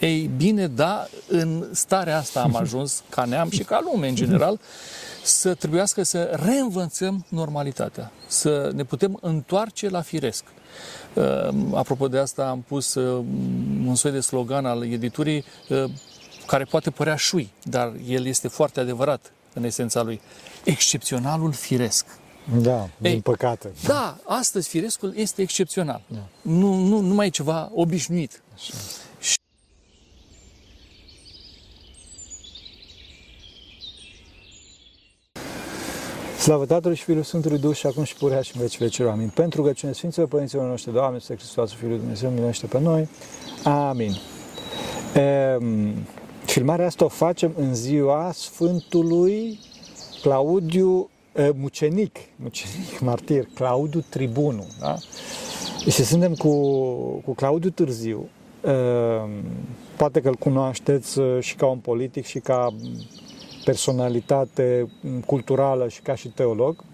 Ei bine, da, în starea asta am ajuns ca neam și ca lume în general să trebuiască să reînvățăm normalitatea, să ne putem întoarce la firesc. Uh, apropo de asta am pus uh, un soi de slogan al editurii uh, care poate părea șui, dar el este foarte adevărat în esența lui. Excepționalul firesc. Da, Ei, din păcate. Da, astăzi firescul este excepțional. Da. Nu, nu, nu mai e ceva obișnuit. Așa. Slavă Tatălui și Fiului Sfântului Duh și acum și purea și în veci vecilor. Amin. Pentru că cine Sfinților Părinților noștri, Doamne, Să Hristos, Fiul lui Dumnezeu, miluiește pe noi. Amin. E, filmarea asta o facem în ziua Sfântului Claudiu e, Mucenic, Mucenic, martir, Claudiu Tribunu. Da? Și suntem cu, cu Claudiu Târziu. E, poate că îl cunoașteți și ca un politic și ca personalitate culturală și ca și teolog.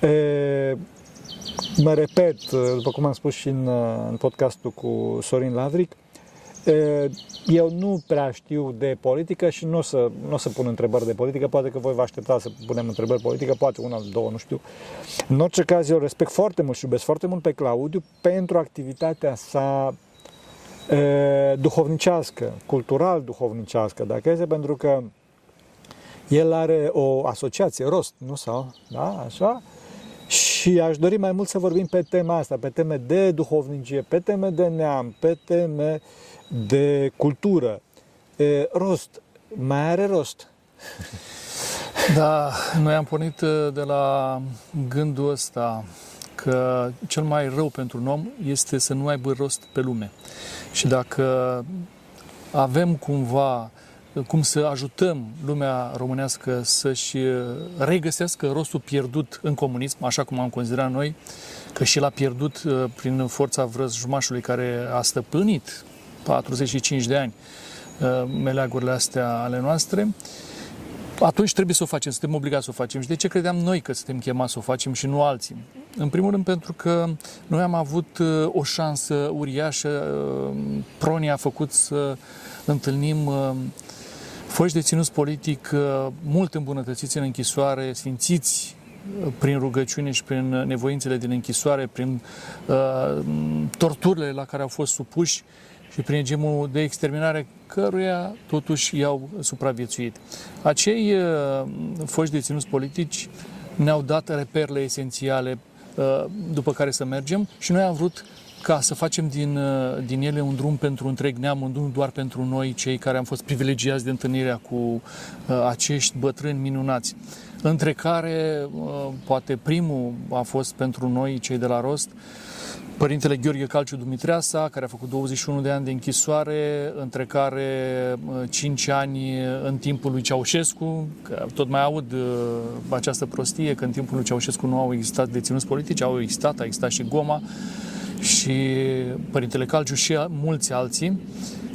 E, mă repet, după cum am spus și în, în podcastul cu Sorin Lavric, e, eu nu prea știu de politică și nu o să, nu o să pun întrebări de politică, poate că voi vă aștepta să punem întrebări politică, poate una, două, nu știu. În orice caz, eu respect foarte mult și iubesc foarte mult pe Claudiu pentru activitatea sa e, duhovnicească, cultural duhovnicească, dacă este, pentru că el are o asociație, rost, nu sau, da, așa? Și aș dori mai mult să vorbim pe tema asta, pe teme de duhovnicie, pe teme de neam, pe teme de cultură. E, rost, mai are rost. Da, noi am pornit uh, de la gândul ăsta că cel mai rău pentru un om este să nu aibă rost pe lume. Și dacă avem cumva cum să ajutăm lumea românească să-și regăsească rostul pierdut în comunism, așa cum am considerat noi, că și l-a pierdut uh, prin forța vrăjmașului care a stăpânit 45 de ani uh, meleagurile astea ale noastre, atunci trebuie să o facem, suntem obligați să o facem. Și de ce credeam noi că suntem chemați să o facem și nu alții? În primul rând pentru că noi am avut uh, o șansă uriașă, Pronia a făcut să întâlnim foști deținuți politic uh, mult îmbunătățiți în închisoare, sfințiți uh, prin rugăciune și prin nevoințele din închisoare, prin uh, torturile la care au fost supuși și prin regimul de exterminare căruia totuși i-au supraviețuit. Acei uh, foști deținuți politici ne-au dat reperele esențiale uh, după care să mergem și noi am vrut ca să facem din, uh, din ele un drum pentru întreg neam, un drum doar pentru noi, cei care am fost privilegiați de întâlnirea cu uh, acești bătrâni minunați. Între care, uh, poate primul a fost pentru noi, cei de la Rost, Părintele Gheorghe Calciu Dumitreasa, care a făcut 21 de ani de închisoare, între care 5 ani în timpul lui Ceaușescu, că tot mai aud această prostie, că în timpul lui Ceaușescu nu au existat deținuți politici, au existat, a existat și Goma, și Părintele Calciu și mulți alții.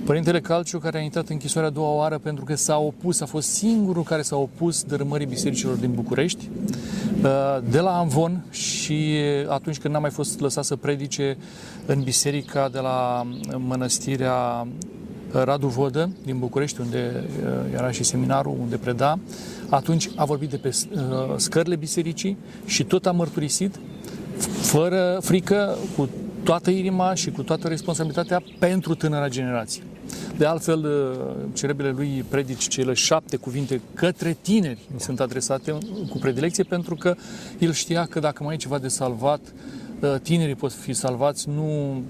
Părintele Calciu care a intrat în închisoarea a doua oară pentru că s-a opus, a fost singurul care s-a opus dărâmării bisericilor din București, uh, de la Amvon și atunci când n-a mai fost lăsat să predice în biserica de la mănăstirea Radu Vodă din București, unde uh, era și seminarul, unde preda, atunci a vorbit de pe uh, scările bisericii și tot a mărturisit fără frică, cu toată inima și cu toată responsabilitatea pentru tânăra generație. De altfel, uh, cerebrile lui predici cele șapte cuvinte către tineri sunt adresate cu predilecție pentru că el știa că dacă mai e ceva de salvat, uh, tinerii pot fi salvați, nu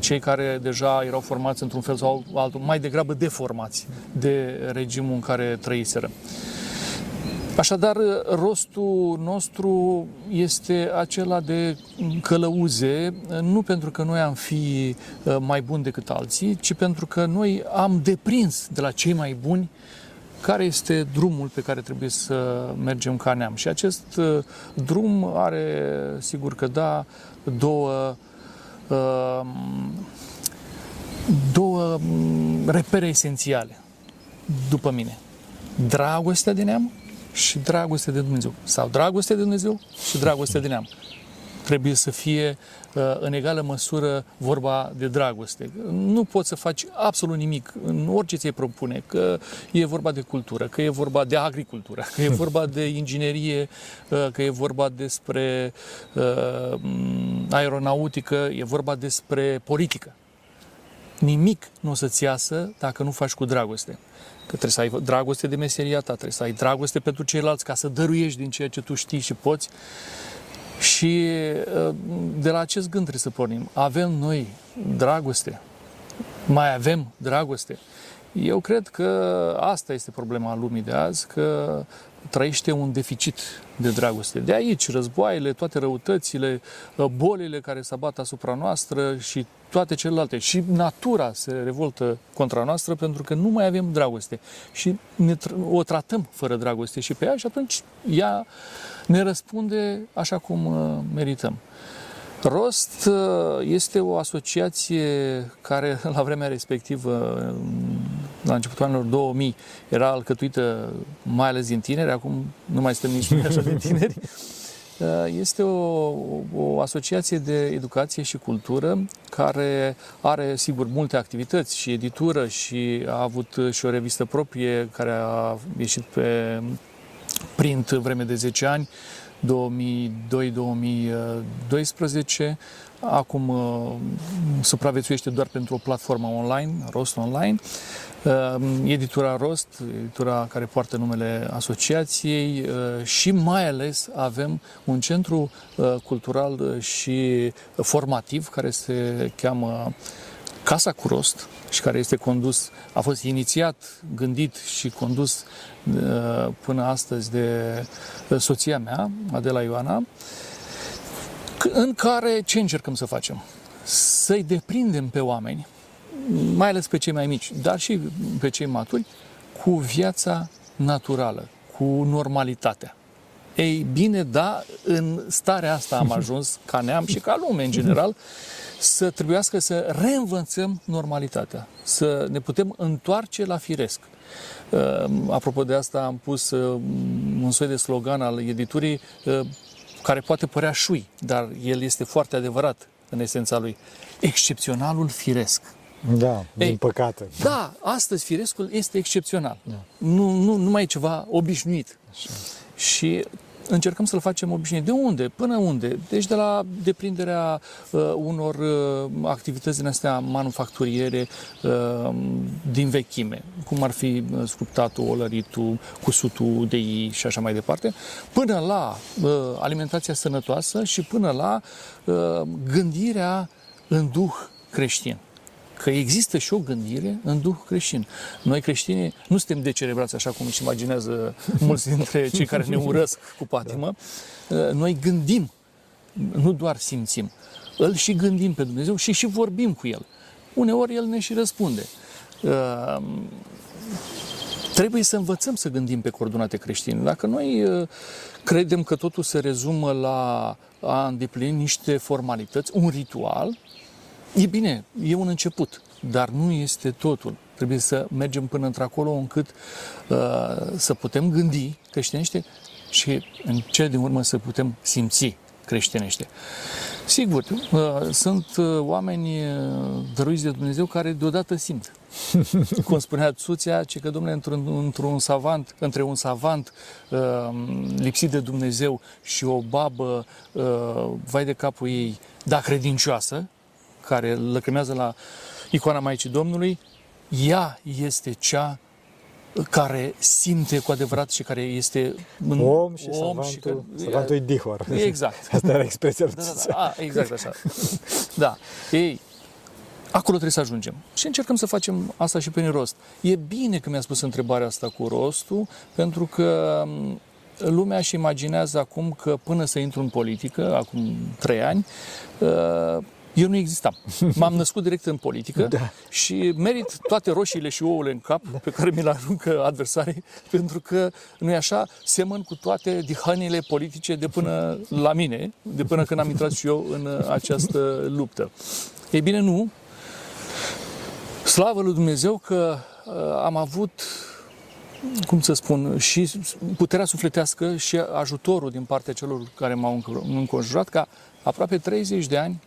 cei care deja erau formați într-un fel sau altul, mai degrabă deformați de regimul în care trăiseră. Așadar, rostul nostru este acela de călăuze, nu pentru că noi am fi uh, mai buni decât alții, ci pentru că noi am deprins de la cei mai buni care este drumul pe care trebuie să mergem ca neam. Și acest uh, drum are, sigur că da, două, uh, două mm, repere esențiale, după mine. Dragostea de neam și dragoste de Dumnezeu. Sau dragoste de Dumnezeu și dragoste de neam. trebuie să fie uh, în egală măsură vorba de dragoste. Nu poți să faci absolut nimic în orice ți-ai propune, că e vorba de cultură, că e vorba de agricultură, că e vorba de inginerie, uh, că e vorba despre uh, aeronautică, e vorba despre politică. Nimic nu o să-ți iasă dacă nu faci cu dragoste. Că trebuie să ai dragoste de meseria ta, trebuie să ai dragoste pentru ceilalți ca să dăruiești din ceea ce tu știi și poți. Și uh, de la acest gând trebuie să pornim. Avem noi dragoste. Mai avem dragoste. Eu cred că asta este problema lumii de azi, că trăiește un deficit de dragoste. De aici războaiele, toate răutățile, bolile care se abat asupra noastră și toate celelalte. Și natura se revoltă contra noastră pentru că nu mai avem dragoste. Și ne, o tratăm fără dragoste și pe ea și atunci ea ne răspunde așa cum uh, merităm. Rost uh, este o asociație care la vremea respectivă, la începutul anilor 2000, era alcătuită mai ales din tineri, acum nu mai suntem nici așa de tineri. Uh, este o, o asociație de educație și cultură care are, sigur, multe activități și editură și a avut și o revistă proprie care a ieșit pe print vreme de 10 ani, 2002-2012. Acum uh, supraviețuiește doar pentru o platformă online, Rost Online. Uh, editura Rost, editura care poartă numele asociației uh, și mai ales avem un centru cultural și formativ care se cheamă Casa cu Rost și care este condus, a fost inițiat, gândit și condus uh, până astăzi de soția mea, Adela Ioana, în care ce încercăm să facem? Să-i deprindem pe oameni, mai ales pe cei mai mici, dar și pe cei maturi, cu viața naturală, cu normalitatea. Ei bine, da, în starea asta am ajuns ca neam și ca lume în general, să trebuiască să reînvățăm normalitatea, să ne putem întoarce la firesc. Uh, apropo de asta, am pus uh, un soi de slogan al editurii uh, care poate părea șui, dar el este foarte adevărat în esența lui. Excepționalul firesc. Da, Ei, din păcate. Da, astăzi firescul este excepțional. Da. Nu, nu, nu mai e ceva obișnuit. Așa. Și încercăm să-l facem obișnuit. De unde? Până unde? Deci de la deprinderea uh, unor uh, activități din astea manufacturiere uh, din vechime, cum ar fi uh, sculptatul, olăritul, cusutul de ei și așa mai departe, până la uh, alimentația sănătoasă și până la uh, gândirea în duh creștin că există și o gândire în duh creștin. Noi creștinii nu suntem decerebrați așa cum își imaginează mulți dintre cei care ne urăsc cu patimă. Da. Noi gândim, nu doar simțim. Îl și gândim pe Dumnezeu și și vorbim cu El. Uneori El ne și răspunde. Uh, trebuie să învățăm să gândim pe coordonate creștine. Dacă noi uh, credem că totul se rezumă la a îndeplini niște formalități, un ritual, E bine, e un început, dar nu este totul. Trebuie să mergem până într-acolo încât uh, să putem gândi creștinește și în cele din urmă să putem simți creștinește. Sigur, uh, sunt uh, oameni uh, dăruiți de Dumnezeu care deodată simt. Cum spunea soția, ce că, domnule, într-un, într-un savant, între un savant uh, lipsit de Dumnezeu și o babă, uh, vai de capul ei, da credincioasă, care lăcrimează la icoana Maicii Domnului, ea este cea care simte cu adevărat și care este în om și om savantul, și că, savantul e dihor. Exact. Asta era expresia. Da, da, da. A, exact așa. Da. Ei, acolo trebuie să ajungem. Și încercăm să facem asta și prin rost. E bine că mi-a spus întrebarea asta cu rostul, pentru că lumea își imaginează acum că până să intru în politică, acum trei ani, uh, eu nu existam. M-am născut direct în politică da. și merit toate roșiile și ouăle în cap da. pe care mi le aruncă adversarii, pentru că, nu e așa, semăn cu toate dihănile politice de până la mine, de până când am intrat și eu în această luptă. Ei bine, nu. Slavă lui Dumnezeu că uh, am avut cum să spun, și puterea sufletească și ajutorul din partea celor care m-au înconjurat ca aproape 30 de ani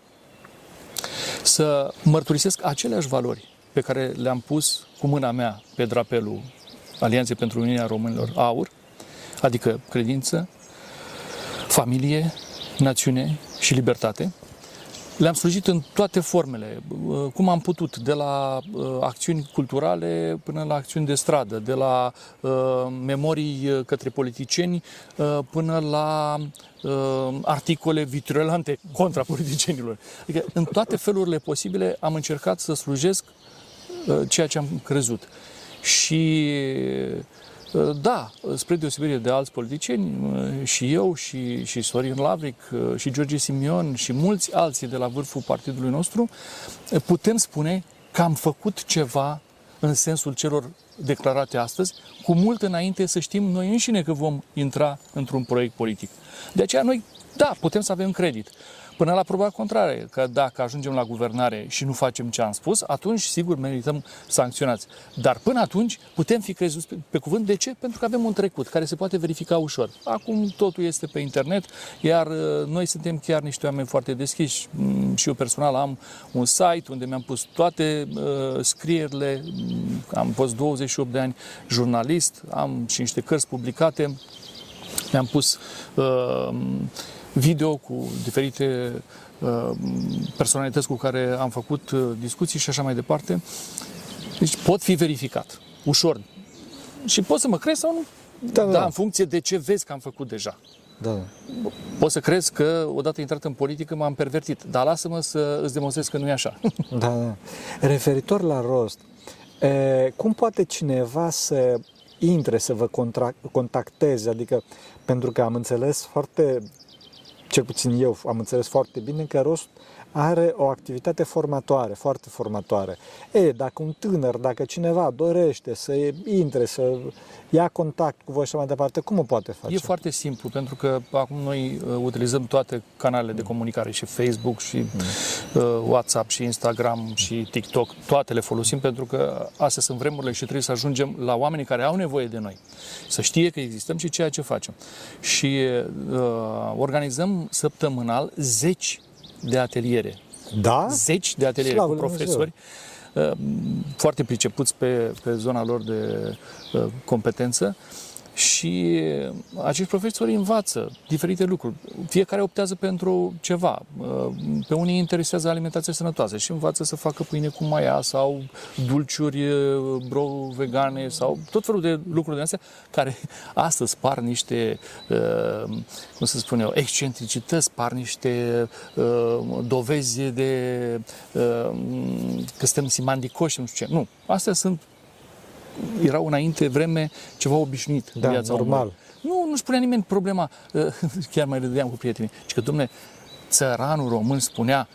să mărturisesc aceleași valori pe care le-am pus cu mâna mea pe drapelul Alianței pentru Uniunea Românilor Aur, adică credință, familie, națiune și libertate. Le-am slujit în toate formele, uh, cum am putut, de la uh, acțiuni culturale până la acțiuni de stradă, de la uh, memorii către politicieni până la articole vitrulante contra politicienilor. Adică, în toate felurile posibile, am încercat să slujesc ceea ce am crezut. Și Uh, da, spre deosebire de alți politicieni, uh, și eu, și, și Sorin Lavric, uh, și George Simion, și mulți alții de la vârful partidului nostru, putem spune că am făcut ceva în sensul celor declarate astăzi, cu mult înainte să știm noi înșine că vom intra într-un proiect politic. De aceea noi, da, putem să avem credit. Până la proba contrare, că dacă ajungem la guvernare și nu facem ce am spus, atunci sigur merităm sancționați. Dar până atunci putem fi crezuți pe, pe cuvânt. De ce? Pentru că avem un trecut care se poate verifica ușor. Acum totul este pe internet, iar uh, noi suntem chiar niște oameni foarte deschiși. Mm, și eu personal am un site unde mi-am pus toate uh, scrierile, mm, am fost 28 de ani jurnalist, am și niște cărți publicate, mi-am pus uh, video cu diferite uh, personalități cu care am făcut uh, discuții și așa mai departe. Deci pot fi verificat, ușor. Și poți să mă crezi sau nu? Da, da, da, în funcție de ce vezi că am făcut deja. Da. Poți să crezi că odată intrat în politică m-am pervertit, dar lasă-mă să îți demonstrez că nu e așa. Da, da. Referitor la rost, e, cum poate cineva să intre să vă contacteze? Adică, pentru că am înțeles foarte cel puțin eu am înțeles foarte bine că rost are o activitate formatoare, foarte formatoare. E, dacă un tânăr, dacă cineva dorește să intre, să ia contact cu voi și mai departe, cum o poate face? E foarte simplu, pentru că acum noi uh, utilizăm toate canalele de comunicare, și Facebook, și mm. uh, WhatsApp, și Instagram, și TikTok, toate le folosim pentru că astea sunt vremurile și trebuie să ajungem la oamenii care au nevoie de noi. Să știe că existăm și ceea ce facem. Și uh, organizăm săptămânal zeci de ateliere. Da? Zeci de ateliere Slavă cu profesori uh, foarte pricepuți pe, pe zona lor de uh, competență și acești profesori învață diferite lucruri. Fiecare optează pentru ceva. Pe unii interesează alimentația sănătoasă și învață să facă pâine cu maia sau dulciuri bro vegane sau tot felul de lucruri de astea care astăzi par niște, cum să spun eu, excentricități, par niște dovezi de că suntem simandicoși, nu știu ce. Nu, astea sunt erau înainte vreme ceva obișnuit da, în viața normal. Omului. Nu, nu-și punea nimeni problema, chiar mai râdeam cu prietenii, ci că, domne, țăranul român spunea,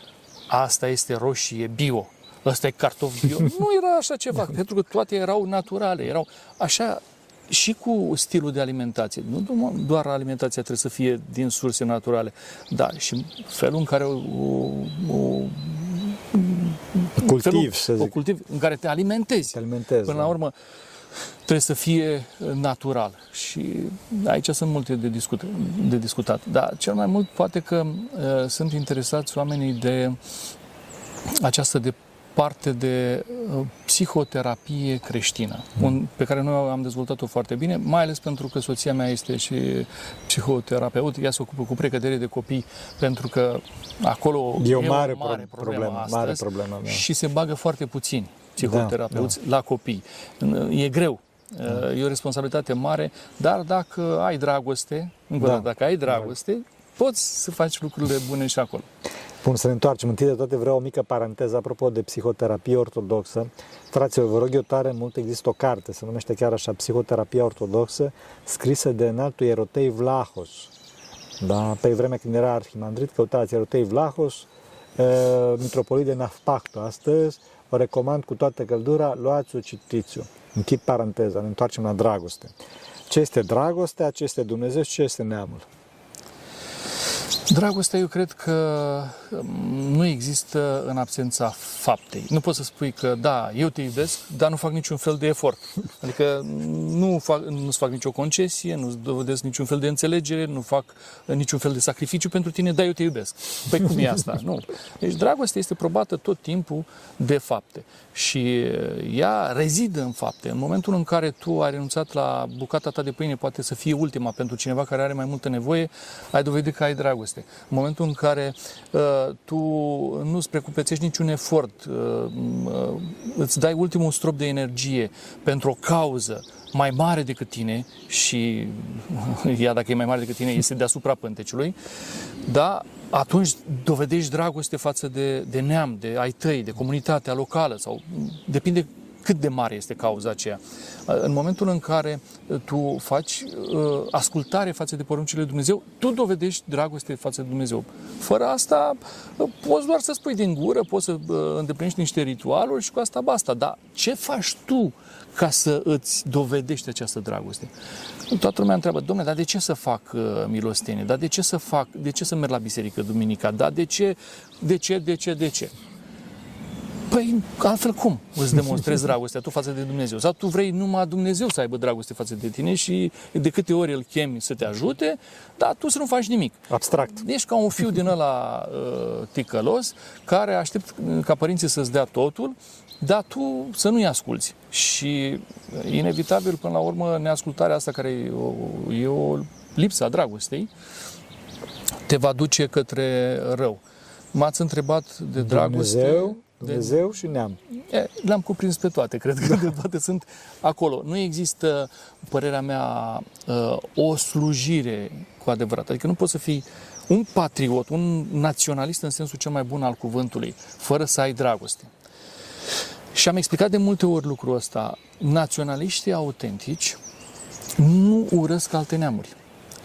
asta este roșie bio, ăsta e cartof bio. nu era așa ceva, pentru că toate erau naturale, erau așa și cu stilul de alimentație. Nu doar alimentația trebuie să fie din surse naturale, dar și felul în care o, o, cultiv, felul, să zic. O cultiv în care te alimentezi. Te alimentezi Până la da. urmă, trebuie să fie natural. Și aici sunt multe de, discut, de discutat. Dar cel mai mult poate că uh, sunt interesați oamenii de această de parte de uh, psihoterapie creștină, mm. pe care noi am dezvoltat-o foarte bine, mai ales pentru că soția mea este și psihoterapeut, ea se ocupă cu precădere de copii, pentru că acolo e o mare, e o mare problemă, problemă astăzi mare problemă mea. și se bagă foarte puțini psihoterapeuți da, da. la copii. E greu, da. e o responsabilitate mare, dar dacă ai dragoste, încă da. dacă ai dragoste, da. poți să faci lucrurile bune și acolo. Bun, să ne întoarcem. Întâi de toate vreau o mică paranteză apropo de psihoterapie ortodoxă. Fraților, vă rog eu tare mult, există o carte, se numește chiar așa, Psihoterapia ortodoxă, scrisă de înaltul Ierotei Vlahos. Da? Pe vremea când era arhimandrit, căutați Ierotei Vlahos, uh, mitropolit de Nafpacto. Astăzi o recomand cu toată căldura, luați-o, citiți-o. Închid paranteza, ne întoarcem la dragoste. Ce este dragostea, ce este Dumnezeu și ce este neamul? Dragostea, eu cred că um, nu există în absența faptei. Nu poți să spui că, da, eu te iubesc, dar nu fac niciun fel de efort. Adică nu fac, nu-ți fac nicio concesie, nu-ți dovedesc niciun fel de înțelegere, nu fac niciun fel de sacrificiu pentru tine, dar eu te iubesc. Păi cum e asta? Nu. Deci dragostea este probată tot timpul de fapte. Și ea rezidă în fapte. În momentul în care tu ai renunțat la bucata ta de pâine, poate să fie ultima pentru cineva care are mai multă nevoie, ai dovedit că ai dragoste este. În momentul în care uh, tu nu-ți precupețești niciun efort, uh, uh, îți dai ultimul strop de energie pentru o cauză mai mare decât tine și ea dacă e mai mare decât tine este deasupra pânteciului, da, atunci dovedești dragoste față de, de neam, de ai tăi, de comunitatea locală sau depinde cât de mare este cauza aceea. În momentul în care uh, tu faci uh, ascultare față de poruncile lui Dumnezeu, tu dovedești dragoste față de Dumnezeu. Fără asta, uh, poți doar să spui din gură, poți să îndeplinești niște ritualuri și cu asta basta. Dar ce faci tu ca să îți dovedești această dragoste? Toată lumea întreabă, domnule, dar de ce să fac uh, milostenie? Dar de ce să fac, de ce să merg la biserică duminica? Dar de ce, de ce, de ce, de ce? Păi, altfel cum îți demonstrezi dragostea tu față de Dumnezeu? Sau tu vrei numai Dumnezeu să aibă dragoste față de tine și de câte ori îl chemi să te ajute, dar tu să nu faci nimic. Abstract. Ești ca un fiu din ăla uh, ticălos care aștept ca părinții să-ți dea totul, dar tu să nu-i asculți. Și inevitabil, până la urmă, neascultarea asta care e o, e o lipsă a dragostei, te va duce către rău. M-ați întrebat de dragoste. Dumnezeu Dumnezeu și neam. E, le-am cuprins pe toate, cred că de toate sunt acolo. Nu există, părerea mea, uh, o slujire cu adevărat. Adică nu poți să fii un patriot, un naționalist în sensul cel mai bun al cuvântului, fără să ai dragoste. Și am explicat de multe ori lucrul ăsta. Naționaliștii autentici nu urăsc alte neamuri.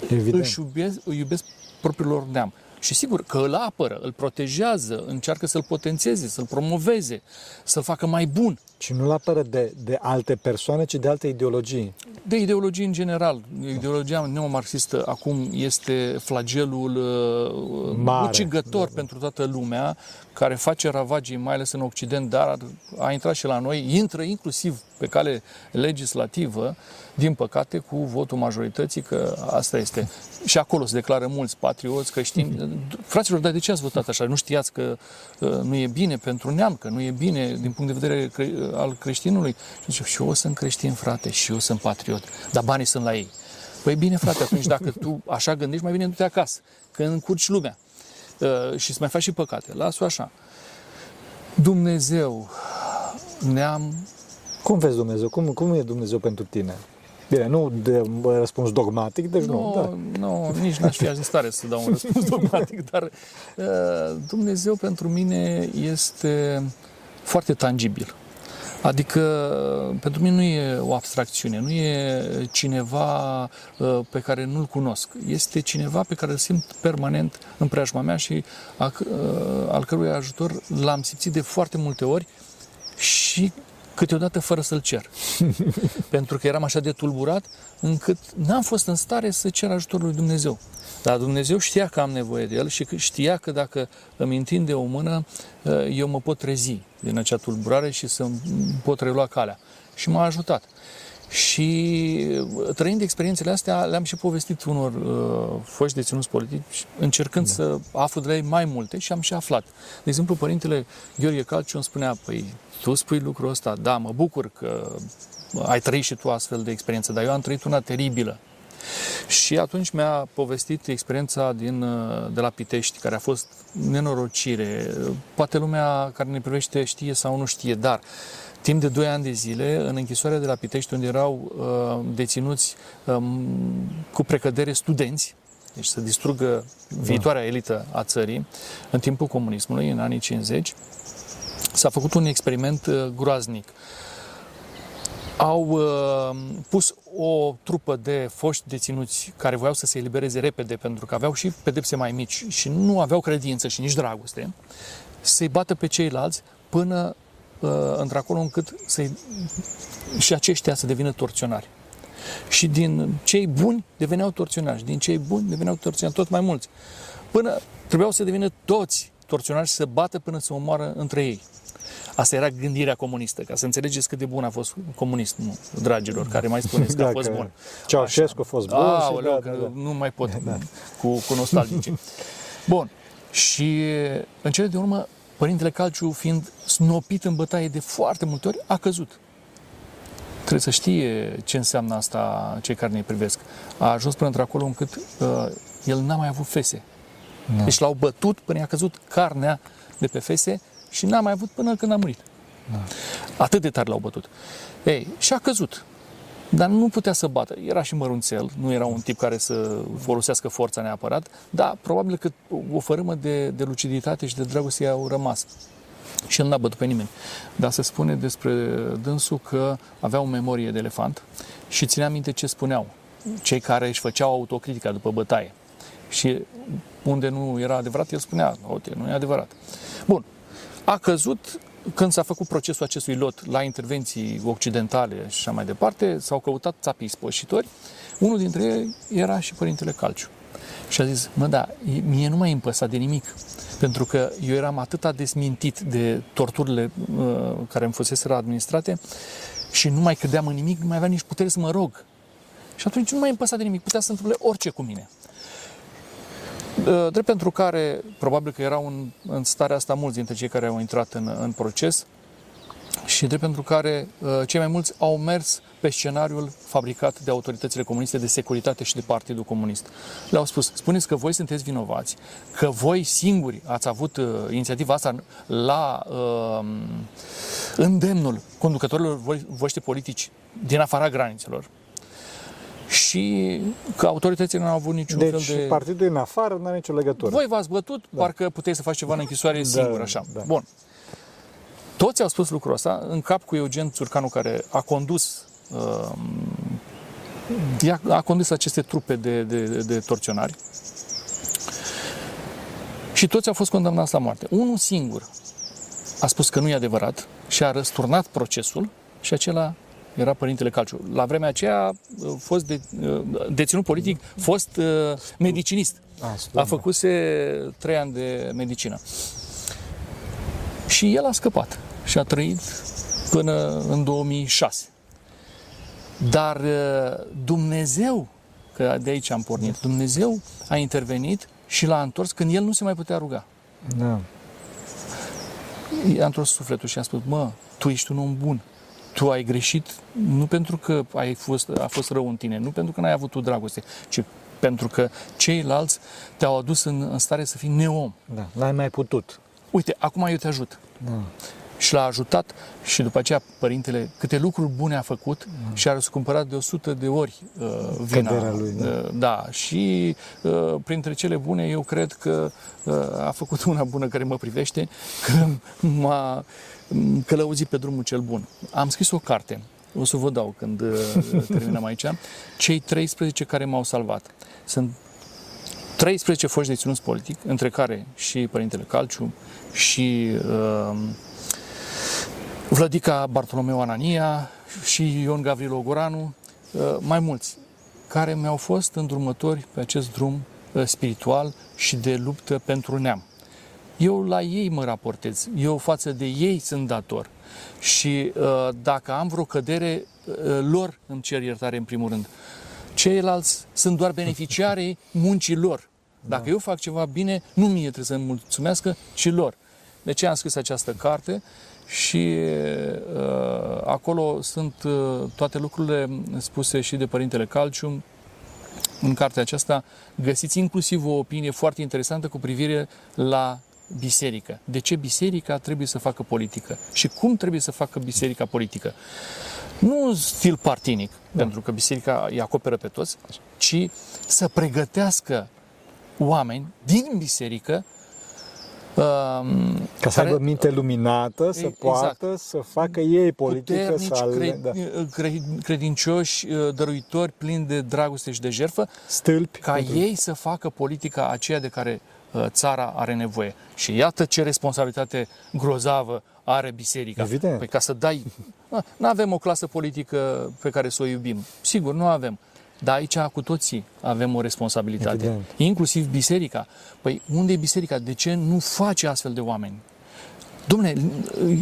Evident. Își iubesc, iubesc propriul lor neam. Și sigur că îl apără, îl protejează, încearcă să-l potențeze, să-l promoveze, să-l facă mai bun. Și nu-l apără de, de alte persoane, ci de alte ideologii. De ideologii în general. Ideologia neomarxistă acum este flagelul uh, Mare, ucigător da, pentru toată lumea, care face ravagii, mai ales în Occident, dar a intrat și la noi, intră inclusiv pe cale legislativă, din păcate, cu votul majorității, că asta este. Și acolo se declară mulți patrioți creștini. Fraților, dar de ce ați votat așa? Nu știați că uh, nu e bine pentru neam, că nu e bine din punct de vedere cre- al creștinului? Și zice, și eu sunt creștin, frate, și eu sunt patriot, dar banii sunt la ei. Păi bine, frate, atunci dacă tu așa gândești, mai bine du-te acasă, că încurci lumea uh, și să mai faci și păcate. Las-o așa. Dumnezeu neam cum vezi Dumnezeu? Cum, cum e Dumnezeu pentru tine? Bine, nu de răspuns dogmatic, deci nu. Nu, da. nu nici n-aș fi în stare să dau un răspuns dogmatic, dar uh, Dumnezeu pentru mine este foarte tangibil. Adică, pentru mine nu e o abstracțiune, nu e cineva uh, pe care nu-l cunosc. Este cineva pe care îl simt permanent în preajma mea și uh, al cărui ajutor l-am simțit de foarte multe ori și câteodată fără să-l cer. Pentru că eram așa de tulburat încât n-am fost în stare să cer ajutorul lui Dumnezeu. Dar Dumnezeu știa că am nevoie de el și știa că dacă îmi întinde o mână, ă, eu mă pot trezi din acea tulburare și să pot relua calea. Și m-a ajutat. Și ă, trăind experiențele astea, le-am și povestit unor uh, foști deținuți politici, încercând da. să aflu de la ei mai multe și am și aflat. De exemplu, părintele Gheorghe Calciu îmi spunea, păi, tu spui lucrul ăsta, da, mă bucur că ai trăit și tu astfel de experiență, dar eu am trăit una teribilă. Și atunci mi-a povestit experiența din, de la Pitești, care a fost nenorocire. Poate lumea care ne privește știe sau nu știe, dar timp de 2 ani de zile, în închisoarea de la Pitești, unde erau uh, deținuți um, cu precădere studenți, deci să distrugă viitoarea elită a țării, în timpul comunismului, în anii 50, s-a făcut un experiment uh, groaznic. Au uh, pus o trupă de foști deținuți care voiau să se elibereze repede pentru că aveau și pedepse mai mici și nu aveau credință și nici dragoste, să-i bată pe ceilalți până uh, într-acolo încât să și aceștia să devină torționari. Și din cei buni deveneau torționari, din cei buni deveneau torționari tot mai mulți. Până trebuiau să devină toți torționari și să bată până să omoară între ei. Asta era gândirea comunistă, ca să înțelegeți cât de bun a fost comunismul, dragilor, care mai spuneți că a fost bun. Ceaușescu a fost bun a, și oleu, da, că da, da. nu mai pot da. cu, cu nostalgice. Bun. Și în cele de urmă, Părintele Calciu, fiind snopit în bătaie de foarte multe ori, a căzut. Trebuie să știe ce înseamnă asta cei care ne privesc. A ajuns până într-acolo încât uh, el n-a mai avut fese. Da. Deci l-au bătut până i-a căzut carnea de pe fese și n-a mai avut până când a murit. Da. Atât de tare l-au bătut. Ei, și a căzut. Dar nu putea să bată. Era și mărunțel, nu era un tip care să folosească forța neapărat, dar probabil că o fărâmă de, de luciditate și de dragoste au rămas. Și el n-a bătut pe nimeni. Dar se spune despre dânsul că avea o memorie de elefant și ținea minte ce spuneau cei care își făceau autocritica după bătaie. Și unde nu era adevărat, el spunea, uite, nu e adevărat. Bun, a căzut când s-a făcut procesul acestui lot la intervenții occidentale și așa mai departe, s-au căutat țapii spășitori. Unul dintre ei era și Părintele Calciu. Și a zis, mă, da, mie nu mai îmi de nimic, pentru că eu eram atât desmintit de torturile uh, care îmi fuseseră administrate și nu mai credeam în nimic, nu mai aveam nici putere să mă rog. Și atunci nu mai îmi de nimic, putea să întâmple orice cu mine. Uh, drept pentru care, probabil că erau în, în starea asta mulți dintre cei care au intrat în, în proces și drept pentru care uh, cei mai mulți au mers pe scenariul fabricat de autoritățile comuniste de securitate și de Partidul Comunist. Le-au spus, spuneți că voi sunteți vinovați, că voi singuri ați avut uh, inițiativa asta la uh, îndemnul conducătorilor voștri politici din afara granițelor, și că autoritățile nu au avut niciun deci, fel de... partidul în afară nu are nicio legătură. Voi v-ați bătut, da. parcă puteți să faceți ceva în închisoare da, singur, așa. Da. Bun. Toți au spus lucrul ăsta, în cap cu Eugen Țurcanu, care a condus uh, a condus aceste trupe de, de, de torționari și toți au fost condamnați la moarte. Unul singur a spus că nu e adevărat și a răsturnat procesul și acela era Părintele Calciu. La vremea aceea a fost de, deținut politic, fost uh, medicinist. A făcuse trei ani de medicină. Și el a scăpat și a trăit până în 2006. Dar uh, Dumnezeu, că de aici am pornit, Dumnezeu a intervenit și l-a întors când el nu se mai putea ruga. Da. I-a întors sufletul și a spus, mă, tu ești un om bun, tu ai greșit nu pentru că ai fost, a fost rău în tine, nu pentru că n-ai avut tu dragoste, ci pentru că ceilalți te-au adus în, în stare să fii neom. Da, n-ai mai putut. Uite, acum eu te ajut. Da. Și l-a ajutat și după aceea părintele câte lucruri bune a făcut da. și a răscumpărat de 100 de ori uh, vina. lui, da. Uh, da. Și uh, printre cele bune eu cred că uh, a făcut una bună care mă privește, că m-a călăuzit pe drumul cel bun. Am scris o carte, o să vă dau când uh, terminăm aici, cei 13 care m-au salvat. Sunt 13 foști deținuți politic, între care și Părintele Calciu și uh, Vlădica Bartolomeu Anania și Ion Gavril Ogoranu, uh, mai mulți, care mi-au fost îndrumători pe acest drum uh, spiritual și de luptă pentru neam. Eu la ei mă raportez, eu față de ei sunt dator. Și uh, dacă am vreo cădere, uh, lor îmi cer iertare în primul rând. Ceilalți sunt doar beneficiarii muncii lor. Dacă da. eu fac ceva bine, nu mie trebuie să-mi mulțumească, ci lor. De ce am scris această carte și uh, acolo sunt uh, toate lucrurile spuse și de Părintele Calcium. În cartea aceasta găsiți inclusiv o opinie foarte interesantă cu privire la biserică. De ce biserica trebuie să facă politică? Și cum trebuie să facă biserica politică? Nu stil partinic, da. pentru că biserica îi acoperă pe toți, ci să pregătească oameni din biserică Um, Ca să aibă minte luminată, să exact. poată să facă ei politică, să ale... da. credincioși, uh, dăruitori, plini de dragoste și de jertfă, Stâlpi. ca ei să facă politica aceea de care uh, țara are nevoie. Și iată ce responsabilitate grozavă are biserica. Evident. Păi ca să dai... Nu avem o clasă politică pe care să o iubim. Sigur, nu avem. Dar aici cu toții avem o responsabilitate. Evident. Inclusiv biserica. Păi unde e biserica? De ce nu face astfel de oameni? Dom'le,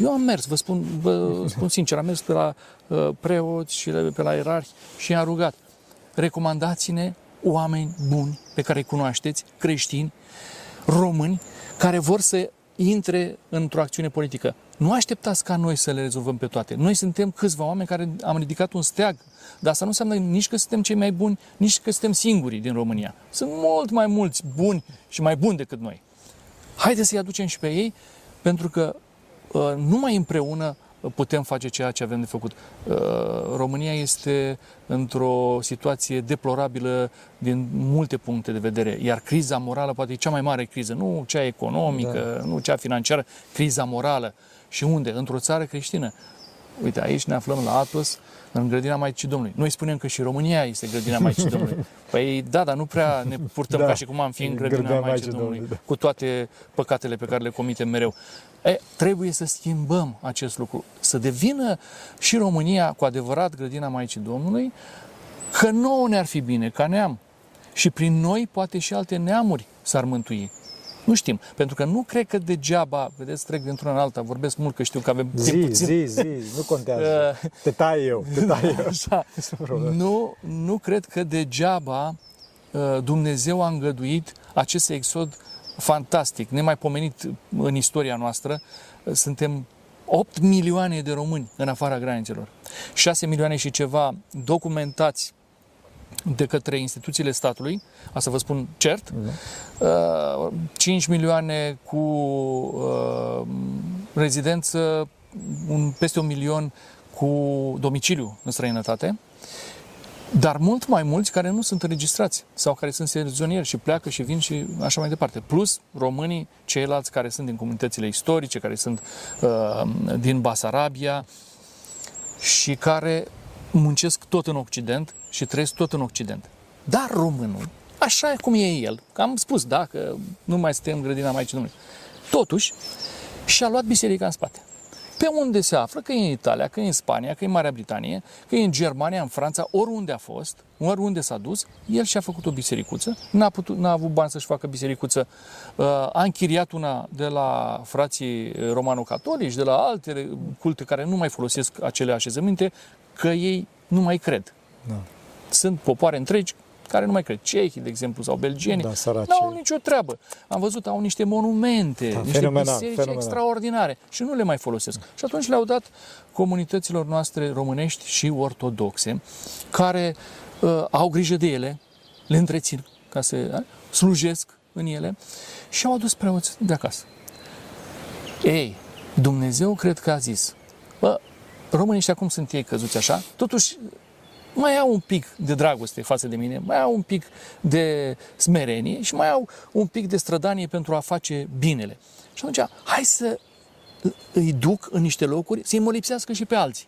eu am mers, vă spun, vă spun sincer, am mers pe la uh, preoți și pe la ierarhi și am rugat. Recomandați-ne oameni buni pe care îi cunoașteți, creștini, români, care vor să intre într-o acțiune politică. Nu așteptați ca noi să le rezolvăm pe toate. Noi suntem câțiva oameni care am ridicat un steag, dar asta nu înseamnă nici că suntem cei mai buni, nici că suntem singurii din România. Sunt mult mai mulți buni și mai buni decât noi. Haideți să-i aducem și pe ei, pentru că uh, numai împreună putem face ceea ce avem de făcut. Uh, România este într-o situație deplorabilă din multe puncte de vedere, iar criza morală poate e cea mai mare criză, nu cea economică, da. nu cea financiară, criza morală. Și unde? Într-o țară creștină. Uite, aici ne aflăm la Atos, în grădina Maicii Domnului. Noi spunem că și România este grădina Maicii Domnului. Păi da, dar nu prea ne purtăm da, ca și cum am fi în grădina, grădina Maicii, Maicii Domnului, Domnului da. cu toate păcatele pe care le comitem mereu. E, trebuie să schimbăm acest lucru, să devină și România cu adevărat grădina Maicii Domnului, că nouă ne-ar fi bine, ca neam. Și prin noi poate și alte neamuri s-ar mântui. Nu știm, pentru că nu cred că degeaba, vedeți, trec dintr-una în alta, vorbesc mult că știu că avem zi, timp puțin. Zi, zi, nu contează. Uh, te tai eu, te tai eu. Așa. nu, nu cred că degeaba uh, Dumnezeu a îngăduit acest exod fantastic, nemaipomenit în istoria noastră. Suntem 8 milioane de români în afara granițelor. 6 milioane și ceva documentați de către instituțiile statului, asta vă spun cert, uh, 5 milioane cu uh, rezidență, un, peste un milion cu domiciliu în străinătate, dar mult mai mulți care nu sunt înregistrați sau care sunt sezonieri și pleacă și vin și așa mai departe. Plus românii, ceilalți care sunt din comunitățile istorice, care sunt uh, din Basarabia și care muncesc tot în Occident și trăiesc tot în Occident. Dar românul, așa cum e el, am spus, da, că nu mai suntem grădina Maicii Domnului, totuși și-a luat biserica în spate. Pe unde se află, că e în Italia, că e în Spania, că e în Marea Britanie, că e în Germania, în Franța, oriunde a fost, oriunde s-a dus, el și-a făcut o bisericuță, n-a, putut, n-a avut bani să-și facă bisericuță, uh, a închiriat una de la frații romano-catolici, de la alte culte care nu mai folosesc acele așezăminte, că ei nu mai cred. Da. Sunt popoare întregi care nu mai cred. Cehii, de exemplu, sau belgieni, da, nu au nicio treabă. Am văzut, au niște monumente, da, niște fenomenal, biserici fenomenal. extraordinare și nu le mai folosesc. Și atunci le-au dat comunităților noastre românești și ortodoxe, care uh, au grijă de ele, le întrețin, ca să uh, slujesc în ele și au adus preoți de acasă. Ei, Dumnezeu cred că a zis, bă, românii ăștia cum sunt ei căzuți așa, totuși mai au un pic de dragoste față de mine, mai au un pic de smerenie și mai au un pic de strădanie pentru a face binele. Și atunci, hai să îi duc în niște locuri, să-i mă lipsească și pe alții.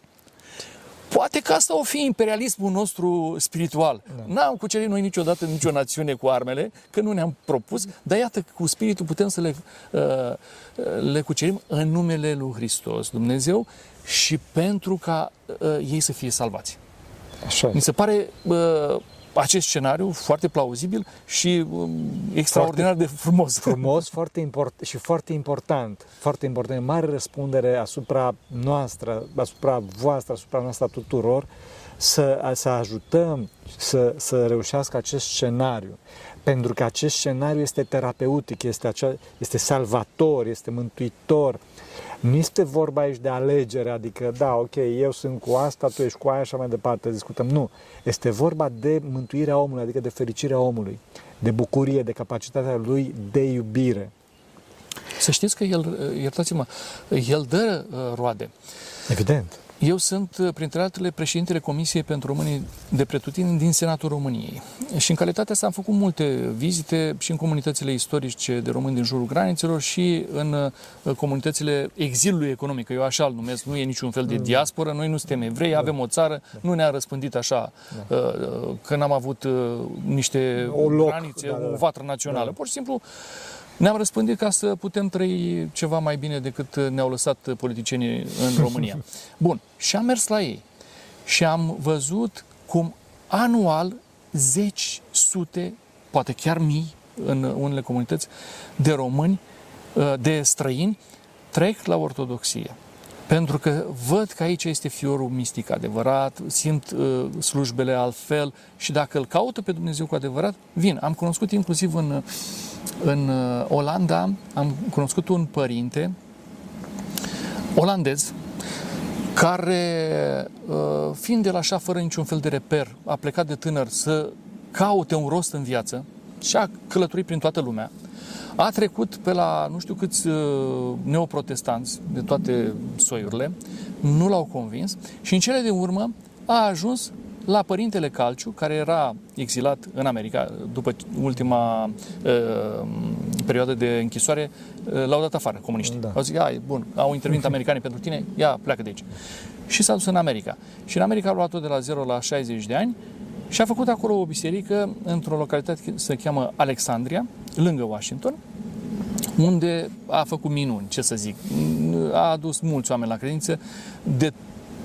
Poate că asta o fi imperialismul nostru spiritual. Da. N-am cucerit noi niciodată nicio națiune cu armele, că nu ne-am propus, dar iată că cu spiritul putem să le, uh, le cucerim în numele lui Hristos, Dumnezeu, și pentru ca uh, ei să fie salvați. Așa Mi se pare uh, acest scenariu foarte plauzibil și uh, extraordinar foarte de frumos. Frumos foarte import, și foarte important. Foarte important. Mare răspundere asupra noastră, asupra voastră, asupra noastră tuturor să, să ajutăm să, să reușească acest scenariu. Pentru că acest scenariu este terapeutic, este, acea, este salvator, este mântuitor. Nu este vorba aici de alegere, adică, da, ok, eu sunt cu asta, tu ești cu aia și mai departe, discutăm. Nu. Este vorba de mântuirea omului, adică de fericirea omului, de bucurie, de capacitatea lui de iubire. Să știți că el, iertați-mă, el dă uh, roade. Evident. Eu sunt, uh, printre altele, președintele Comisiei pentru Românii de Pretutini din Senatul României. Și în calitatea asta am făcut multe vizite și în comunitățile istorice de români din jurul granițelor și în uh, comunitățile exilului economic, eu așa îl numesc, nu e niciun fel de mm. diasporă, noi nu suntem evrei, avem o țară, nu ne-a răspândit așa da. uh, că n-am avut niște o loc, granițe, da, da, da. o vatră națională. Da. Pur și simplu ne-am răspândit ca să putem trăi ceva mai bine decât ne-au lăsat politicienii în România. Bun, și am mers la ei și am văzut cum anual zeci, sute, poate chiar mii în unele comunități de români, uh, de străini, trec la ortodoxie. Pentru că văd că aici este fiorul mistic adevărat, simt uh, slujbele altfel și dacă îl caută pe Dumnezeu cu adevărat, vin. Am cunoscut inclusiv în, în uh, Olanda, am cunoscut un părinte olandez care, uh, fiind de la așa fără niciun fel de reper, a plecat de tânăr să caute un rost în viață și a călătorit prin toată lumea, a trecut pe la nu știu câți uh, neoprotestanți de toate soiurile, nu l-au convins și în cele de urmă a ajuns la părintele Calciu, care era exilat în America după ultima uh, perioadă de închisoare, uh, l-au dat afară comuniștii. Da. Au zis, ai, bun, au intervenit americanii pentru tine, ia, pleacă de aici. Și s-a dus în America. Și în America a luat-o de la 0 la 60 de ani și a făcut acolo o biserică într-o localitate se cheamă Alexandria, lângă Washington, unde a făcut minuni, ce să zic. A adus mulți oameni la credință de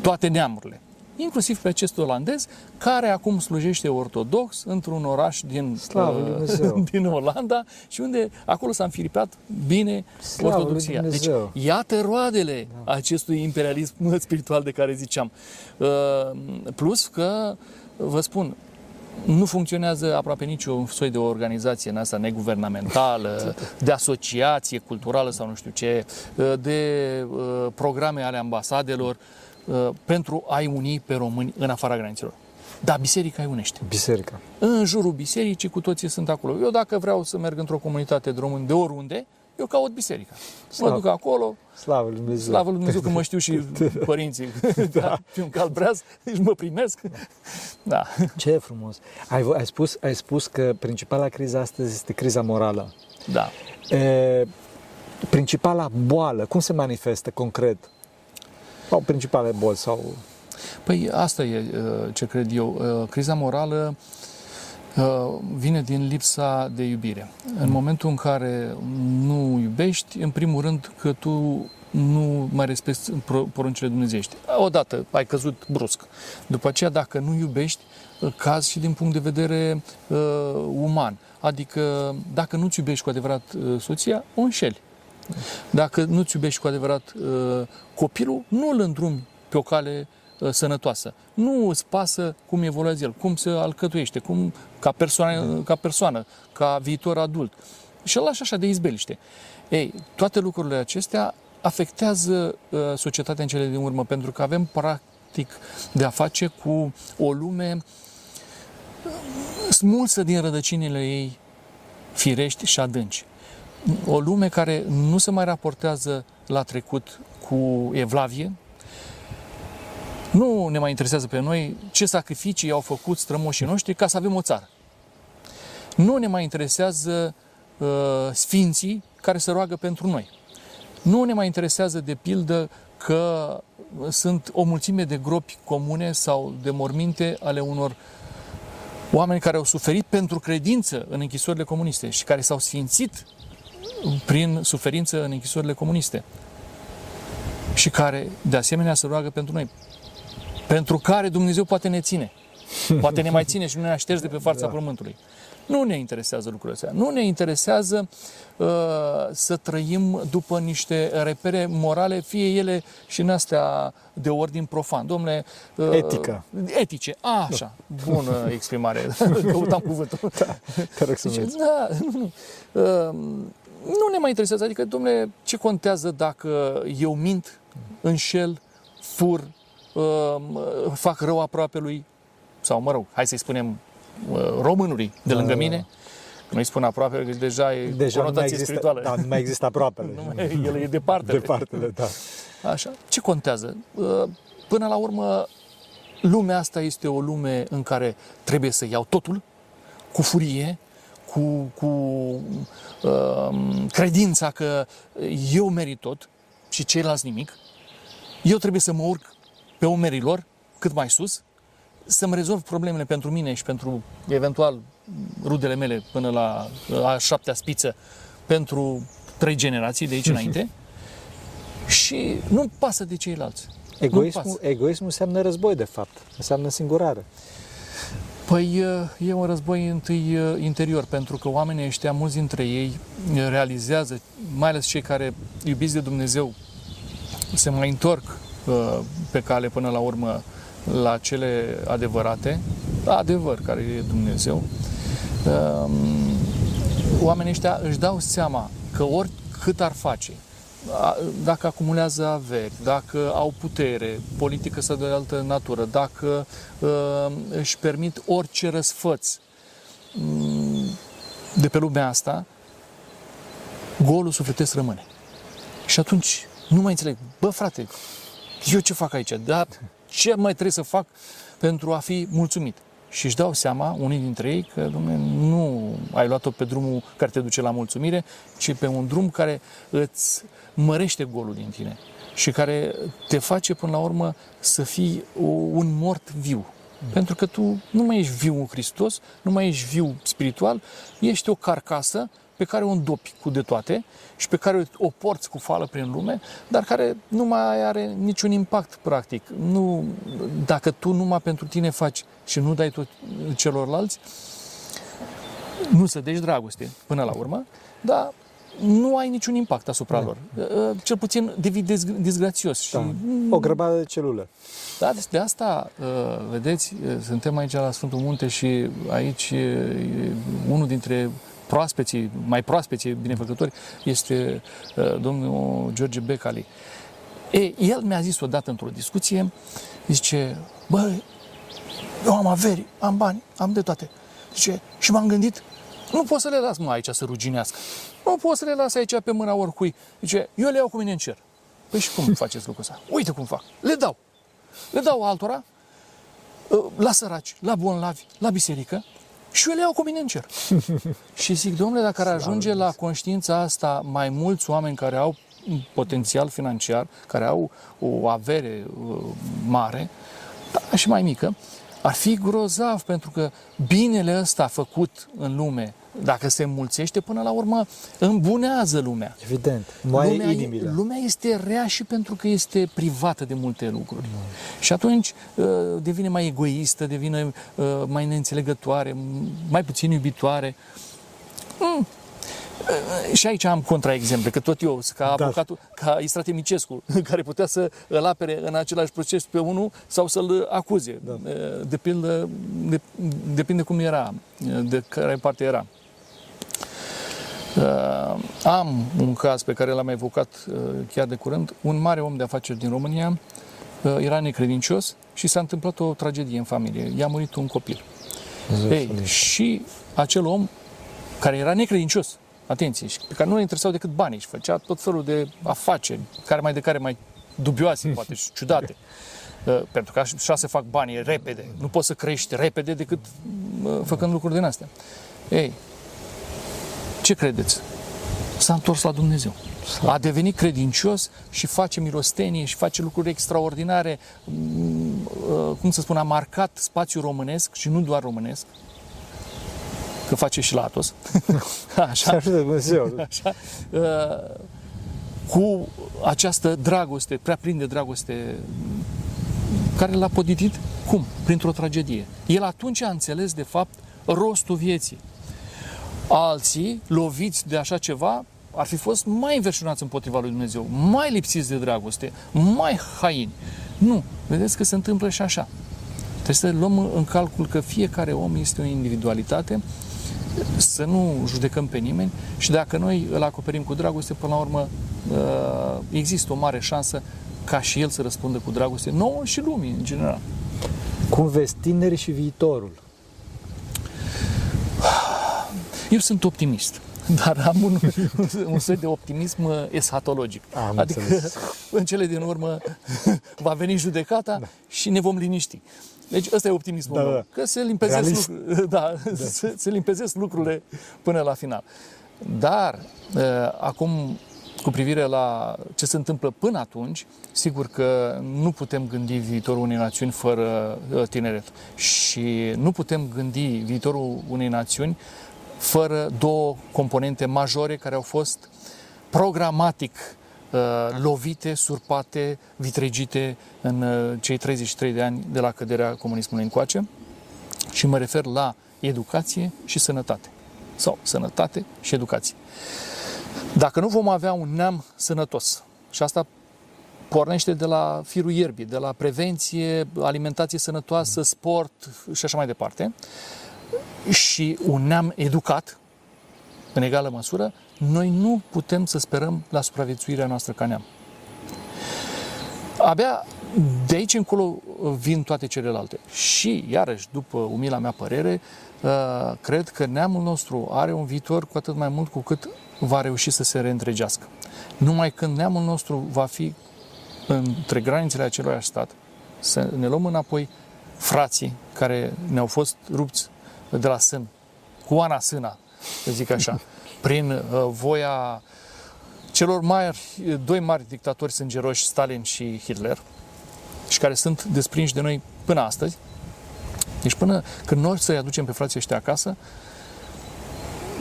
toate neamurile inclusiv pe acest olandez, care acum slujește ortodox într-un oraș din, uh, din Olanda și unde acolo s-a înfiripat bine Slavă ortodoxia. Deci, iată roadele da. acestui imperialism spiritual de care ziceam. Uh, plus că, vă spun, nu funcționează aproape niciun soi de organizație în asta neguvernamentală, de asociație culturală sau nu știu ce, uh, de uh, programe ale ambasadelor uh, pentru a-i uni pe români în afara granițelor. Da, biserica îi unește. Biserica. În jurul bisericii cu toții sunt acolo. Eu dacă vreau să merg într-o comunitate de români de oriunde, eu caut biserica. Slav. Mă duc acolo. Slavă Lui Dumnezeu. Slavă Lui Dumnezeu că mă știu și părinții. da. Fi un cal breaz, și mă primesc. Da. Ce frumos. Ai, ai, spus, ai spus că principala criză astăzi este criza morală. Da. E, principala boală, cum se manifestă concret? Sau principale boli? Sau... Păi asta e ce cred eu. Criza morală Uh, vine din lipsa de iubire. În momentul în care nu iubești, în primul rând că tu nu mai respecti poruncile dumnezeiești. Odată ai căzut brusc. După aceea, dacă nu iubești, uh, cazi și din punct de vedere uh, uman. Adică, dacă nu-ți iubești cu adevărat uh, soția, o înșeli. Dacă nu-ți iubești cu adevărat uh, copilul, nu îl îndrumi pe o cale Uh, sănătoasă. Nu îți pasă cum evoluează el, cum se alcătuiește, cum, ca, persoană, ca persoană, ca viitor adult. Și îl lași așa de izbeliște. Ei, toate lucrurile acestea afectează uh, societatea în cele din urmă, pentru că avem practic de a face cu o lume smulsă din rădăcinile ei firești și adânci. O lume care nu se mai raportează la trecut cu evlavie, nu ne mai interesează pe noi ce sacrificii au făcut strămoșii noștri ca să avem o țară. Nu ne mai interesează uh, sfinții care se roagă pentru noi. Nu ne mai interesează, de pildă, că sunt o mulțime de gropi comune sau de morminte ale unor oameni care au suferit pentru credință în închisorile comuniste și care s-au sfințit prin suferință în închisorile comuniste și care, de asemenea, se roagă pentru noi pentru care Dumnezeu poate ne ține. Poate ne mai ține și nu ne-a șters de pe fața da. pământului. Nu ne interesează lucrurile astea. Nu ne interesează uh, să trăim după niște repere morale, fie ele și în astea de ordin profan. Domnule, uh, Etică. Etice. A, așa. Bună exprimare. Căutam cuvântul. Da, te rog să Zice, da, nu, nu. Uh, nu ne mai interesează. Adică, domnule, ce contează dacă eu mint, înșel, fur, fac rău aproape lui, sau mă rog, hai să-i spunem românului de lângă da, mine, nu-i spun aproape, că deja e deja conotație există, spirituală. Da, nu mai există aproapele. nu mai, el e departe. Departele, da. Așa. Ce contează? Până la urmă, lumea asta este o lume în care trebuie să iau totul cu furie, cu, cu uh, credința că eu merit tot și ceilalți nimic. Eu trebuie să mă urc pe umerii lor, cât mai sus, să-mi rezolv problemele pentru mine și pentru eventual rudele mele până la a șaptea spiță pentru trei generații de aici înainte și nu pasă de ceilalți. Egoismul, egoismul înseamnă război, de fapt. Înseamnă singurare. Păi e un război întâi interior, pentru că oamenii ăștia, mulți dintre ei, realizează, mai ales cei care iubiți de Dumnezeu, se mai întorc pe cale până la urmă la cele adevărate, la adevăr care e Dumnezeu. Oamenii ăștia își dau seama că oricât ar face, dacă acumulează averi, dacă au putere politică sau de altă natură, dacă uh, își permit orice răsfăț um, de pe lumea asta, golul sufletesc rămâne. Și atunci nu mai înțeleg, bă frate, eu ce fac aici? Dar ce mai trebuie să fac pentru a fi mulțumit? Și își dau seama, unii dintre ei, că domne, nu ai luat-o pe drumul care te duce la mulțumire, ci pe un drum care îți mărește golul din tine și care te face până la urmă să fii un mort viu. Mm. Pentru că tu nu mai ești viu în Hristos, nu mai ești viu spiritual, ești o carcasă pe care o îndopi cu de toate și pe care o porți cu fală prin lume, dar care nu mai are niciun impact practic. Nu, dacă tu numai pentru tine faci și nu dai tot celorlalți, nu să deci dragoste până la urmă, dar nu ai niciun impact asupra da. lor. Uh, cel puțin devii disgrațios. Da. Și... O grămadă de celule. Da, de asta, uh, vedeți, uh, suntem aici la Sfântul Munte și aici unul dintre proaspeții, mai proaspeții binefăcători este domnul George Becali. E, el mi-a zis odată într-o discuție, zice, bă, eu am averi, am bani, am de toate. Zice, și m-am gândit, nu pot să le las mă aici să ruginească. Nu pot să le las aici pe mâna oricui. Zice, eu le iau cu mine în cer. Păi și cum faceți lucrul ăsta? Uite cum fac. Le dau. Le dau altora, ă, la săraci, la bolnavi, la biserică și eu le iau cu mine în cer. și zic, domnule, dacă ar ajunge la conștiința asta mai mulți oameni care au un potențial financiar, care au o avere ă, mare, da, și mai mică, ar fi grozav pentru că binele ăsta făcut în lume, dacă se înmulțește, până la urmă îmbunează lumea. Evident, mai lumea, inimile. lumea este rea și pentru că este privată de multe lucruri. Mm. Și atunci uh, devine mai egoistă, devine uh, mai neînțelegătoare, mai puțin iubitoare. Mm. Și aici am contraexemple, că tot eu, ca da. avocatul, ca Istrate Micescu, care putea să îl apere în același proces pe unul sau să-l acuze. Da. Depinde, de, depinde cum era, de care parte era. Uh, am un caz pe care l-am evocat uh, chiar de curând. Un mare om de afaceri din România uh, era necredincios și s-a întâmplat o tragedie în familie. I-a murit un copil. Ei, și acel om care era necredincios, atenție, și pe care nu îl interesau decât banii și făcea tot felul de afaceri, care mai de care mai dubioase, poate și ciudate. Uh, pentru că așa se fac banii repede. Nu poți să crești repede decât uh, făcând lucruri din astea. Ei, ce credeți? S-a întors la Dumnezeu. A devenit credincios și face milostenie și face lucruri extraordinare, mm, uh, cum să spun, a marcat spațiul românesc și nu doar românesc, că face și la Atos. Așa. Așa Dumnezeu. Așa. Uh, cu această dragoste, prea plin de dragoste, care l-a poditit, cum? Printr-o tragedie. El atunci a înțeles, de fapt, rostul vieții. Alții, loviți de așa ceva, ar fi fost mai înverșunați împotriva lui Dumnezeu, mai lipsiți de dragoste, mai haini. Nu, vedeți că se întâmplă și așa. Trebuie să luăm în calcul că fiecare om este o individualitate să nu judecăm pe nimeni și dacă noi îl acoperim cu dragoste, până la urmă uh, există o mare șansă ca și el să răspundă cu dragoste nouă și lumii în general. Cum vezi tineri și viitorul? Eu sunt optimist dar am un, un soi de optimism eshatologic. Am adică, înțeles. în cele din urmă, va veni judecata da. și ne vom liniști. Deci ăsta e optimismul da, meu. Da. Că se limpezesc, lucr- da, da. Se, se limpezesc lucrurile până la final. Dar uh, acum, cu privire la ce se întâmplă până atunci, sigur că nu putem gândi viitorul unei națiuni fără uh, tineret. Și nu putem gândi viitorul unei națiuni fără două componente majore care au fost programatic Uh, lovite, surpate, vitregite în uh, cei 33 de ani de la căderea comunismului încoace. Și mă refer la educație și sănătate. Sau sănătate și educație. Dacă nu vom avea un neam sănătos, și asta pornește de la firul ierbii, de la prevenție, alimentație sănătoasă, sport și așa mai departe, și un neam educat, în egală măsură, noi nu putem să sperăm la supraviețuirea noastră ca neam. Abia de aici încolo vin toate celelalte. Și, iarăși, după umila mea părere, uh, cred că neamul nostru are un viitor cu atât mai mult cu cât va reuși să se reîntregească. Numai când neamul nostru va fi între granițele acelui stat, să ne luăm înapoi frații care ne-au fost rupți de la sân, cu Ana Sâna, să zic așa, prin uh, voia celor mari, doi mari dictatori sângeroși, Stalin și Hitler, și care sunt desprinși de noi până astăzi. Deci până când noi să-i aducem pe frații ăștia acasă,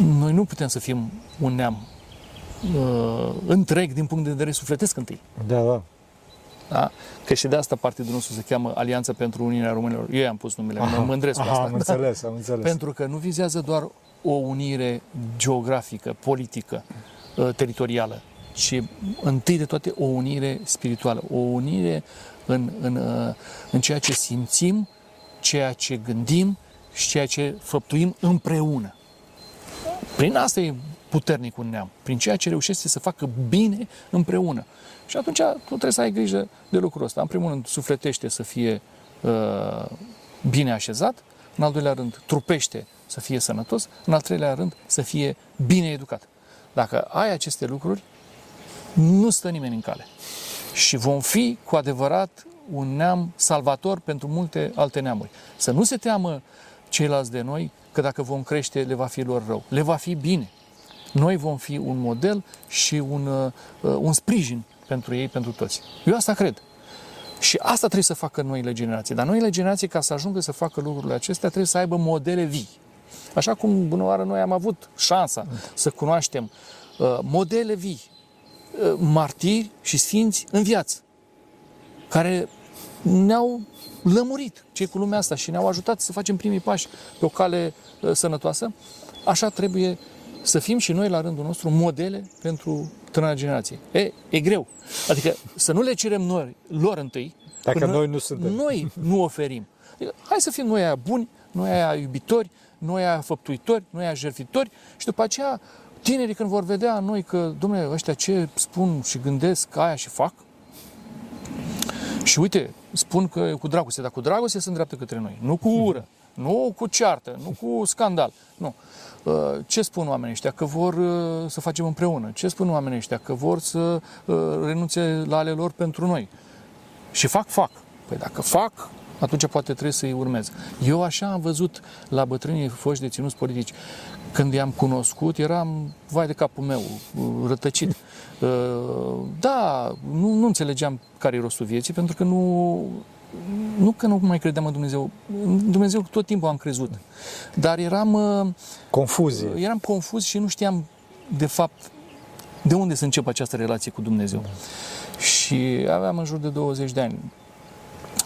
noi nu putem să fim un neam uh, întreg din punct de vedere sufletesc întâi. Da, da. Da? Că și de asta partidul nostru se cheamă Alianța pentru Unirea Românilor. Eu i-am pus numele, aha, mă mândresc cu aha, asta. Am înțeles, am înțeles. Pentru că nu vizează doar o unire geografică, politică, uh, teritorială, ci întâi de toate o unire spirituală, o unire în, în, uh, în ceea ce simțim, ceea ce gândim și ceea ce făptuim împreună. Prin asta e puternic un neam, prin ceea ce reușește să facă bine împreună. Și atunci tu trebuie să ai grijă de lucrul ăsta. În primul rând, sufletește să fie uh, bine așezat, în al doilea rând, trupește să fie sănătos, în al treilea rând, să fie bine educat. Dacă ai aceste lucruri, nu stă nimeni în cale. Și vom fi cu adevărat un neam salvator pentru multe alte neamuri. Să nu se teamă ceilalți de noi că dacă vom crește le va fi lor rău. Le va fi bine. Noi vom fi un model și un, uh, un sprijin pentru ei, pentru toți. Eu asta cred. Și asta trebuie să facă noile generații. Dar noile generații, ca să ajungă să facă lucrurile acestea, trebuie să aibă modele vii. Așa cum, bună oară, noi am avut șansa să cunoaștem uh, modele vii, uh, martiri și sfinți în viață, care ne-au lămurit cei cu lumea asta și ne-au ajutat să facem primii pași pe o cale uh, sănătoasă, așa trebuie să fim și noi la rândul nostru modele pentru tânăra generație. E, e greu. Adică să nu le cerem noi, lor întâi, Dacă noi nu suntem. Noi nu oferim. Adică, hai să fim noi aia buni, noi aia iubitori, noi aia făptuitori, noi aia jertfitori și după aceea tinerii când vor vedea noi că, domnule, ăștia ce spun și gândesc aia și fac, și uite, spun că e cu dragoste, dar cu dragoste se îndreaptă către noi, nu cu ură, nu cu ceartă, nu cu scandal, nu. Uh, ce spun oamenii ăștia? Că vor uh, să facem împreună. Ce spun oamenii ăștia? Că vor să uh, renunțe la ale lor pentru noi. Și fac, fac. Păi dacă fac, atunci poate trebuie să-i urmez. Eu așa am văzut la bătrânii foști deținuți politici. Când i-am cunoscut, eram, vai de capul meu, rătăcit. Da, nu, nu înțelegeam care e rostul vieții, pentru că nu, nu că nu mai credeam în Dumnezeu, în Dumnezeu tot timpul am crezut, dar eram... Confuzie. Eram confuz și nu știam, de fapt, de unde să încep această relație cu Dumnezeu. Da. Și aveam în jur de 20 de ani.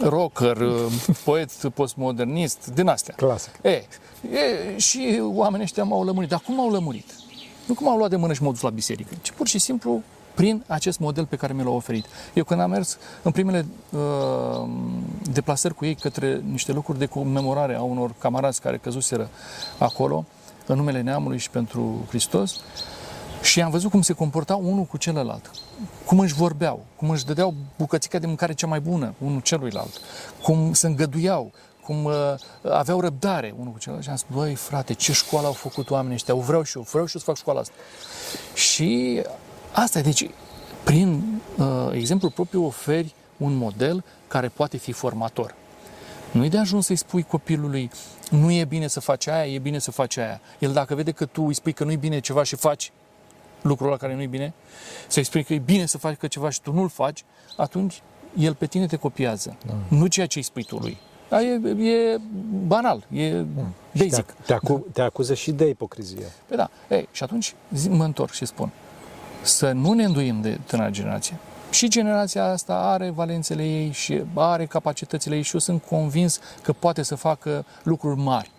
Rocker, poet postmodernist, din astea. Clasic. E, e, și oamenii ăștia m-au lămurit. Dar cum m-au lămurit? Nu cum au luat de mână și m-au dus la biserică, ci pur și simplu prin acest model pe care mi l-au oferit. Eu când am mers în primele uh, deplasări cu ei către niște locuri de comemorare a unor camarazi care căzuseră acolo, în numele neamului și pentru Hristos, și am văzut cum se comportau unul cu celălalt, cum își vorbeau, cum își dădeau bucățica de mâncare cea mai bună unul celuilalt, cum se îngăduiau, cum uh, aveau răbdare unul cu celălalt. Și am spus, băi frate, ce școală au făcut oamenii ăștia, o vreau și eu, vreau și eu să fac școala asta. Și Asta e, deci, prin uh, exemplul propriu oferi un model care poate fi formator. Nu e de ajuns să-i spui copilului, nu e bine să faci aia, e bine să faci aia. El dacă vede că tu îi spui că nu e bine ceva și faci lucrul ăla care nu e bine, să-i spui că e bine să faci că ceva și tu nu-l faci, atunci el pe tine te copiază. Da. Nu ceea ce îi spui tu lui. Dar e, e banal, e da. basic. Te, te, acu, te acuză și de ipocrizie. Păi da. Ei, și atunci zi, mă întorc și spun, să nu ne înduim de tânăra generație, Și generația asta are valențele ei și are capacitățile ei și eu sunt convins că poate să facă lucruri mari,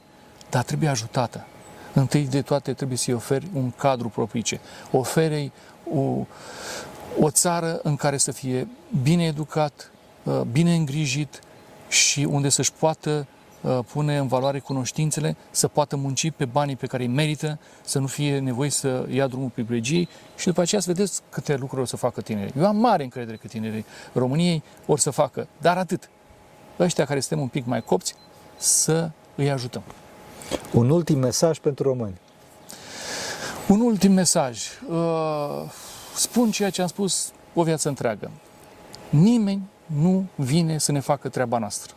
dar trebuie ajutată. Întâi de toate trebuie să-i oferi un cadru propice. Oferei o, o țară în care să fie bine educat, uh, bine îngrijit și unde să-și poată uh, pune în valoare cunoștințele, să poată munci pe banii pe care îi merită, să nu fie nevoie să ia drumul privilegiei și după aceea să vedeți câte lucruri o să facă tinerii. Eu am mare încredere că tinerii României or să facă, dar atât. Ăștia care suntem un pic mai copți, să îi ajutăm. Un ultim mesaj pentru români. Un ultim mesaj. Uh, spun ceea ce am spus o viață întreagă. Nimeni nu vine să ne facă treaba noastră.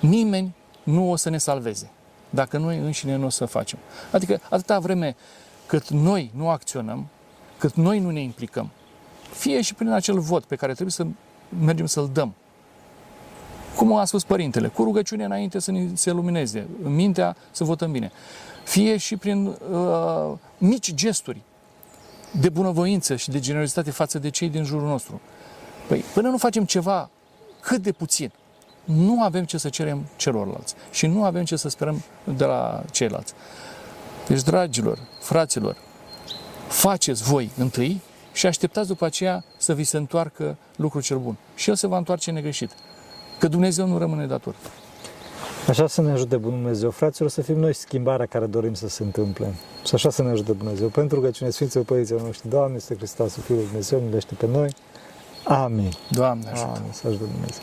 Nimeni nu o să ne salveze dacă noi înșine nu o să facem. Adică atâta vreme cât noi nu acționăm, cât noi nu ne implicăm, fie și prin acel vot pe care trebuie să mergem să-l dăm, cum a spus părintele, cu rugăciune înainte să ne se lumineze, în mintea să votăm bine. Fie și prin uh, mici gesturi de bunăvoință și de generozitate față de cei din jurul nostru. Păi, până nu facem ceva cât de puțin, nu avem ce să cerem celorlalți și nu avem ce să sperăm de la ceilalți. Deci, dragilor, fraților, faceți voi întâi și așteptați după aceea să vi se întoarcă lucrul cel bun. Și El se va întoarce negreșit. Că Dumnezeu nu rămâne dator. Așa să ne ajute Bunul Dumnezeu, fraților, să fim noi schimbarea care dorim să se întâmple. Și așa să ne ajute Dumnezeu. Pentru că cine Sfinților Părinților noștri, Doamne, este Hristos, Fiul Lui Dumnezeu, milește pe noi. Amin. Doamne ajută. Amin. Să ajute Dumnezeu.